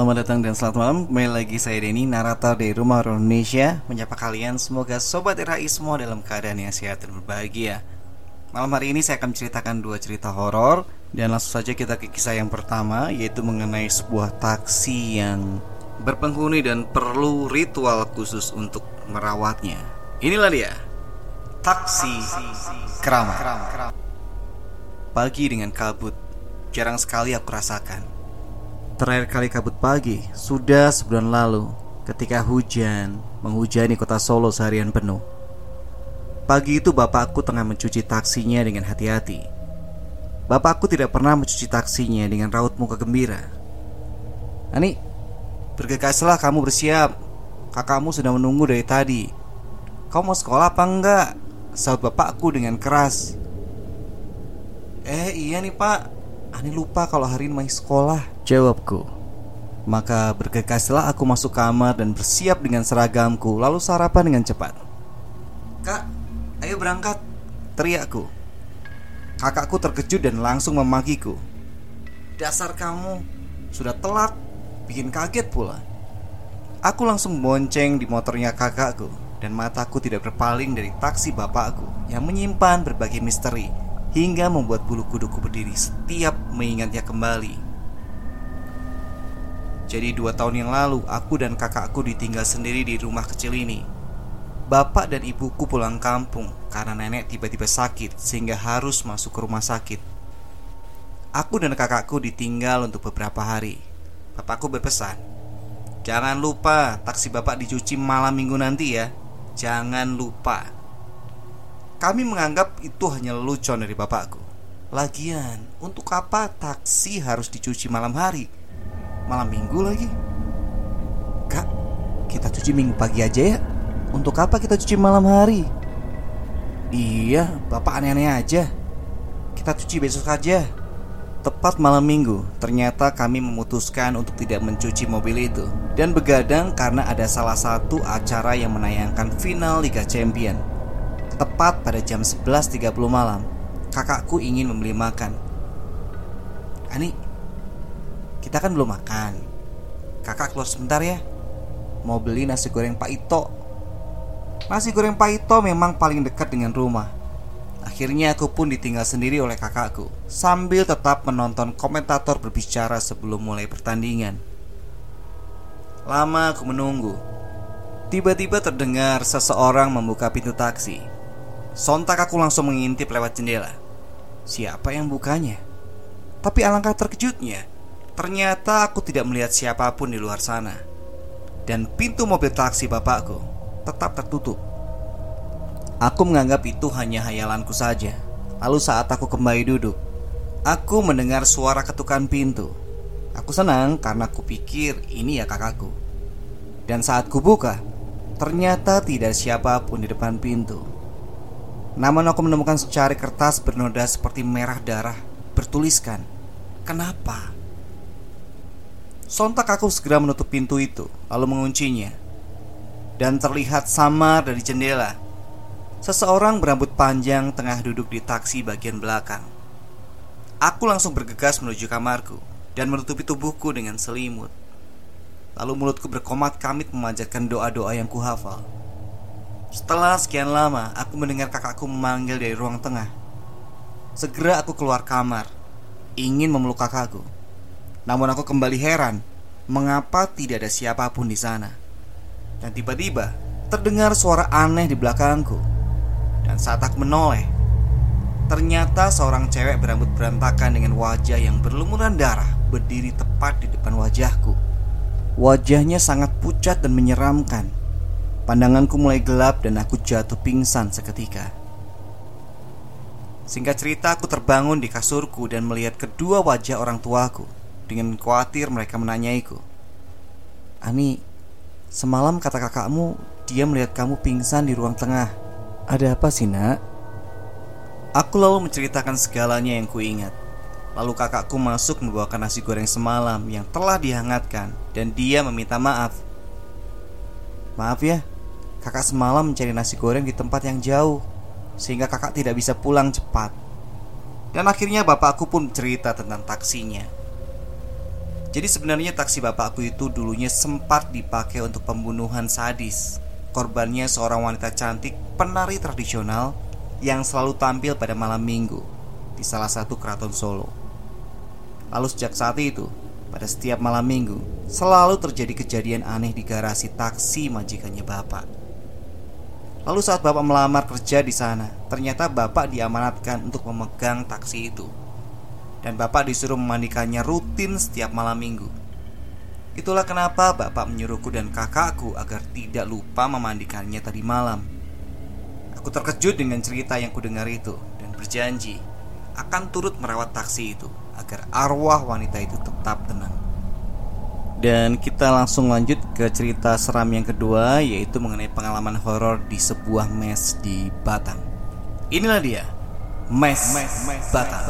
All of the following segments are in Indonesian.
Selamat datang dan selamat malam. Kembali lagi saya Denny, narator dari Rumah Horor Indonesia. Menyapa kalian, semoga Sobat RAI semua dalam keadaan yang sehat dan berbahagia. Malam hari ini saya akan menceritakan dua cerita horor Dan langsung saja kita ke kisah yang pertama Yaitu mengenai sebuah taksi yang berpenghuni dan perlu ritual khusus untuk merawatnya. Inilah dia Taksi Keramat. Pagi dengan kabut Jarang sekali aku rasakan Terakhir kali kabut pagi sudah sebulan lalu ketika hujan menghujani kota Solo seharian penuh. Pagi itu bapakku tengah mencuci taksinya dengan hati-hati. Bapakku tidak pernah mencuci taksinya dengan raut muka gembira. Ani, bergegaslah kamu bersiap. Kakakmu sudah menunggu dari tadi. Kau mau sekolah apa enggak? Saut bapakku dengan keras. Eh iya nih pak Ani lupa kalau hari ini masih sekolah. Jawabku. Maka bergegaslah aku masuk kamar dan bersiap dengan seragamku Lalu sarapan dengan cepat. Kak, ayo berangkat Teriakku Kakakku terkejut dan langsung memakiku Dasar kamu Sudah telat Bikin kaget pula. Aku langsung bonceng di motornya kakakku Dan mataku tidak berpaling dari taksi bapakku Yang menyimpan berbagai misteri hingga membuat bulu kuduku berdiri setiap mengingatnya kembali. Jadi dua tahun yang lalu aku dan kakakku ditinggal sendiri di rumah kecil ini. Bapak dan ibuku pulang kampung karena nenek tiba-tiba sakit sehingga harus masuk ke rumah sakit. Aku dan kakakku ditinggal untuk beberapa hari. Bapakku berpesan, "Jangan lupa taksi bapak dicuci malam minggu nanti ya. Jangan lupa." Kami menganggap itu hanya lelucon dari bapakku. Lagian, untuk apa taksi harus dicuci malam hari? Malam minggu lagi? Kak, kita cuci minggu pagi aja ya. Untuk apa kita cuci malam hari? Iya, bapak aneh-aneh aja. Kita cuci besok aja. Tepat malam minggu, ternyata kami memutuskan untuk tidak mencuci mobil itu dan begadang karena ada salah satu acara yang menayangkan final Liga Champion Tepat pada jam 11.30 malam, kakakku ingin membeli makan. Ani, kita kan belum makan. Kakak keluar sebentar ya. Mau beli nasi goreng Pak Ito. Nasi goreng Pak Ito memang paling dekat dengan rumah. Akhirnya aku pun ditinggal sendiri oleh kakakku Sambil tetap menonton komentator berbicara sebelum mulai pertandingan Lama aku menunggu Tiba-tiba terdengar seseorang membuka pintu taksi Sontak aku langsung mengintip lewat jendela. Siapa yang bukanya? Tapi alangkah terkejutnya, ternyata aku tidak melihat siapa pun di luar sana. Dan pintu mobil taksi bapakku tetap tertutup. Aku menganggap itu hanya hayalanku saja. Lalu saat aku kembali duduk, aku mendengar suara ketukan pintu. Aku senang karena aku pikir ini ya kakakku. Dan saat kubuka, ternyata tidak siapa pun di depan pintu. Namun aku menemukan secari kertas bernoda seperti merah darah Bertuliskan Kenapa? Sontak aku segera menutup pintu itu Lalu menguncinya. Dan terlihat samar dari jendela. Seseorang berambut panjang tengah duduk di taksi bagian belakang. Aku langsung bergegas menuju kamarku Dan menutupi tubuhku dengan selimut. Lalu mulutku berkomat kamit memanjatkan doa-doa yang kuhafal setelah sekian lama, aku mendengar kakakku memanggil dari ruang tengah. Segera aku keluar kamar, ingin memeluk kakakku. Namun aku kembali heran mengapa tidak ada siapa pun di sana. Dan tiba-tiba terdengar suara aneh di belakangku. Dan saat aku menoleh, ternyata seorang cewek berambut berantakan dengan wajah yang berlumuran darah berdiri tepat di depan wajahku. Wajahnya sangat pucat dan menyeramkan. Pandanganku mulai gelap dan aku jatuh pingsan seketika. Singkat cerita, aku terbangun di kasurku dan melihat kedua wajah orang tuaku. Dengan khawatir mereka menanyaiku. Ani, semalam kata kakakmu dia melihat kamu pingsan di ruang tengah. Ada apa sih nak? Aku lalu menceritakan segalanya yang kuingat. Lalu kakakku masuk membawakan nasi goreng semalam yang telah dihangatkan dan dia meminta maaf. Maaf ya, kakak semalam mencari nasi goreng di tempat yang jauh sehingga kakak tidak bisa pulang cepat. Dan akhirnya bapakku pun cerita tentang taksinya. Jadi sebenarnya taksi bapakku itu dulunya sempat dipakai untuk pembunuhan sadis Korbannya seorang wanita cantik penari tradisional yang selalu tampil pada malam minggu di salah satu keraton Solo. Lalu sejak saat itu, pada setiap malam minggu, selalu terjadi kejadian aneh di garasi taksi majikannya bapak. Lalu saat bapak melamar kerja di sana, ternyata bapak diamanatkan untuk memegang taksi itu. Dan bapak disuruh memandikannya rutin setiap malam minggu. Itulah kenapa bapak menyuruhku dan kakakku agar tidak lupa memandikannya tadi malam. Aku terkejut dengan cerita yang kudengar itu dan berjanji akan turut merawat taksi itu agar arwah wanita itu tetap tenang. Dan kita langsung lanjut ke cerita seram yang kedua yaitu mengenai pengalaman horor di sebuah mes di Batam. Inilah dia, mes, mes, mes Batam.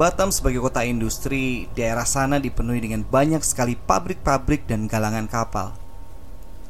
Batam. Sebagai kota industri, daerah sana dipenuhi dengan banyak sekali pabrik-pabrik dan galangan kapal.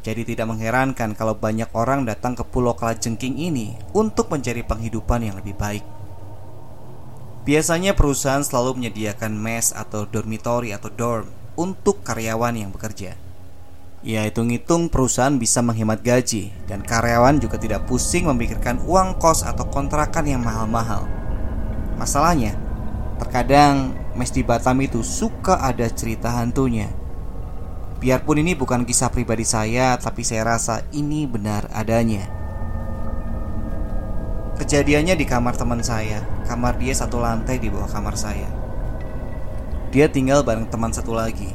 Jadi tidak mengherankan kalau banyak orang datang ke Pulau Kalajengking ini untuk mencari penghidupan yang lebih baik. Biasanya perusahaan selalu menyediakan mes atau dormitory atau dorm untuk karyawan yang bekerja. Ya hitung-hitung perusahaan bisa menghemat gaji dan karyawan juga tidak pusing memikirkan uang kos atau kontrakan yang mahal-mahal. Masalahnya, Terkadang mes di Batam itu suka ada cerita hantunya. Biarpun ini bukan kisah pribadi saya, tapi saya rasa ini benar adanya. Kejadiannya di kamar teman saya. Kamar dia satu lantai di bawah kamar saya. Dia tinggal bareng teman satu lagi.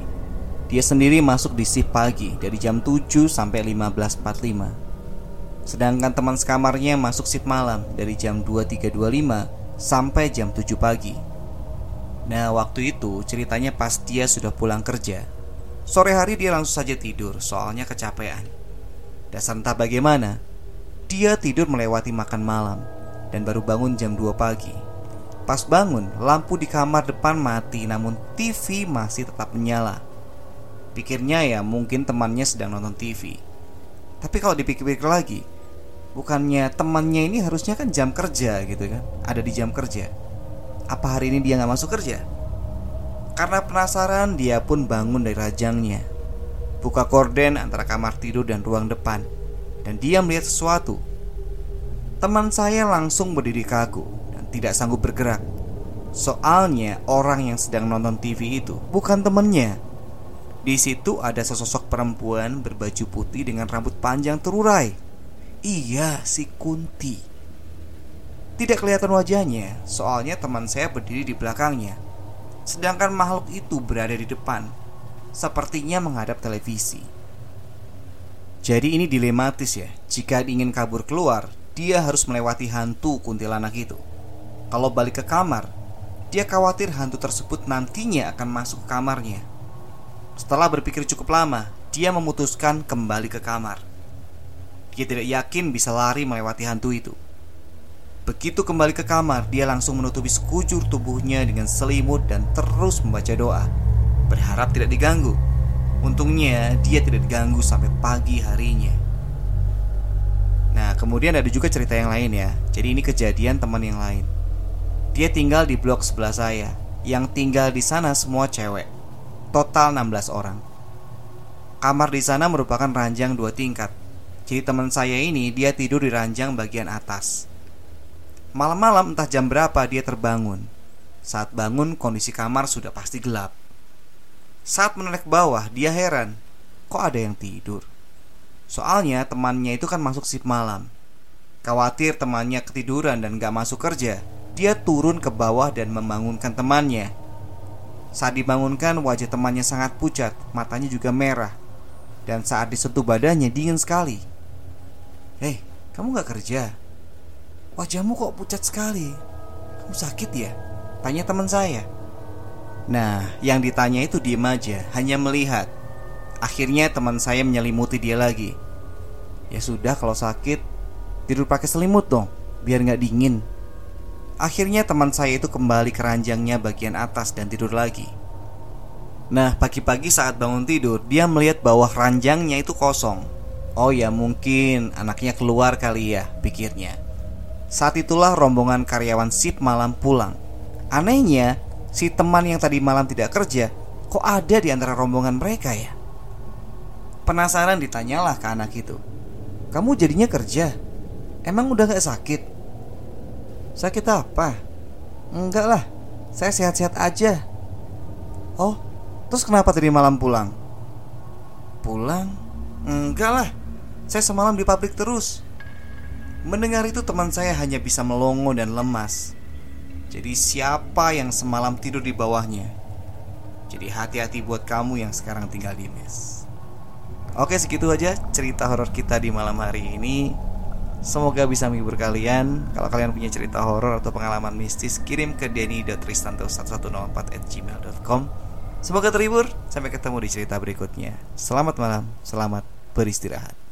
Dia sendiri masuk di shift pagi dari jam 7 sampai 15.45. Sedangkan teman sekamarnya masuk shift malam dari jam 23.25 sampai jam 7 pagi. Nah waktu itu ceritanya pas dia sudah pulang kerja Sore hari dia langsung saja tidur soalnya kecapean Dasar entah bagaimana Dia tidur melewati makan malam Dan baru bangun jam 2 pagi Pas bangun lampu di kamar depan mati Namun TV masih tetap menyala Pikirnya ya mungkin temannya sedang nonton TV Tapi kalau dipikir-pikir lagi Bukannya temannya ini harusnya kan jam kerja gitu kan Ada di jam kerja apa hari ini dia nggak masuk kerja? Karena penasaran, dia pun bangun dari rajangnya. Buka korden antara kamar tidur dan ruang depan, dan dia melihat sesuatu. Teman saya langsung berdiri kaku dan tidak sanggup bergerak. Soalnya orang yang sedang nonton TV itu bukan temannya. Di situ ada sesosok perempuan berbaju putih dengan rambut panjang terurai. Iya, si Kunti. Tidak kelihatan wajahnya, soalnya teman saya berdiri di belakangnya. Sedangkan makhluk itu berada di depan, sepertinya menghadap televisi. Jadi ini dilematis ya. Jika ingin kabur keluar, dia harus melewati hantu kuntilanak itu. Kalau balik ke kamar, dia khawatir hantu tersebut nantinya akan masuk ke kamarnya. Setelah berpikir cukup lama, dia memutuskan kembali ke kamar. Dia tidak yakin bisa lari melewati hantu itu. Begitu kembali ke kamar, dia langsung menutupi sekujur tubuhnya dengan selimut dan terus membaca doa, berharap tidak diganggu. Untungnya, dia tidak diganggu sampai pagi harinya. Nah, kemudian ada juga cerita yang lain ya. Jadi ini kejadian teman yang lain. Dia tinggal di blok sebelah saya, yang tinggal di sana semua cewek. Total 16 orang. Kamar di sana merupakan ranjang dua tingkat. Jadi teman saya ini dia tidur di ranjang bagian atas. Malam-malam entah jam berapa dia terbangun. Saat bangun kondisi kamar sudah pasti gelap. Saat menoleh ke bawah, dia heran. Kok ada yang tidur? Soalnya temannya itu kan masuk sip malam. Khawatir temannya ketiduran dan gak masuk kerja, dia turun ke bawah dan membangunkan temannya. Saat dibangunkan, wajah temannya sangat pucat, matanya juga merah. Dan saat disentuh badannya dingin sekali. Hei, kamu gak kerja? Wajahmu kok pucat sekali? Kamu sakit ya? Tanya teman saya. Nah, yang ditanya itu diem aja, hanya melihat. Akhirnya teman saya menyelimuti dia lagi. Ya sudah, kalau sakit tidur pakai selimut dong, biar nggak dingin. Akhirnya teman saya itu kembali ke ranjangnya bagian atas dan tidur lagi. Nah, pagi-pagi saat bangun tidur, dia melihat bahwa ranjangnya itu kosong. Oh ya, mungkin anaknya keluar kali ya, pikirnya. Saat itulah rombongan karyawan sip malam pulang. Anehnya, si teman yang tadi malam tidak kerja, kok ada di antara rombongan mereka ya? Penasaran ditanyalah ke anak itu. Kamu jadinya kerja? Emang udah gak sakit? Sakit apa? Enggak lah, saya sehat-sehat aja. Oh, terus kenapa tadi malam pulang? Pulang? Enggak lah, saya semalam di pabrik terus. Mendengar itu teman saya hanya bisa melongo dan lemas. Jadi siapa yang semalam tidur di bawahnya? Jadi hati-hati buat kamu yang sekarang tinggal di mes. Oke segitu aja cerita horor kita di malam hari ini. Semoga bisa menghibur kalian. Kalau kalian punya cerita horor atau pengalaman mistis, kirim ke denny.tristanto1104@gmail.com. Semoga terhibur. Sampai ketemu di cerita berikutnya. Selamat malam, selamat beristirahat.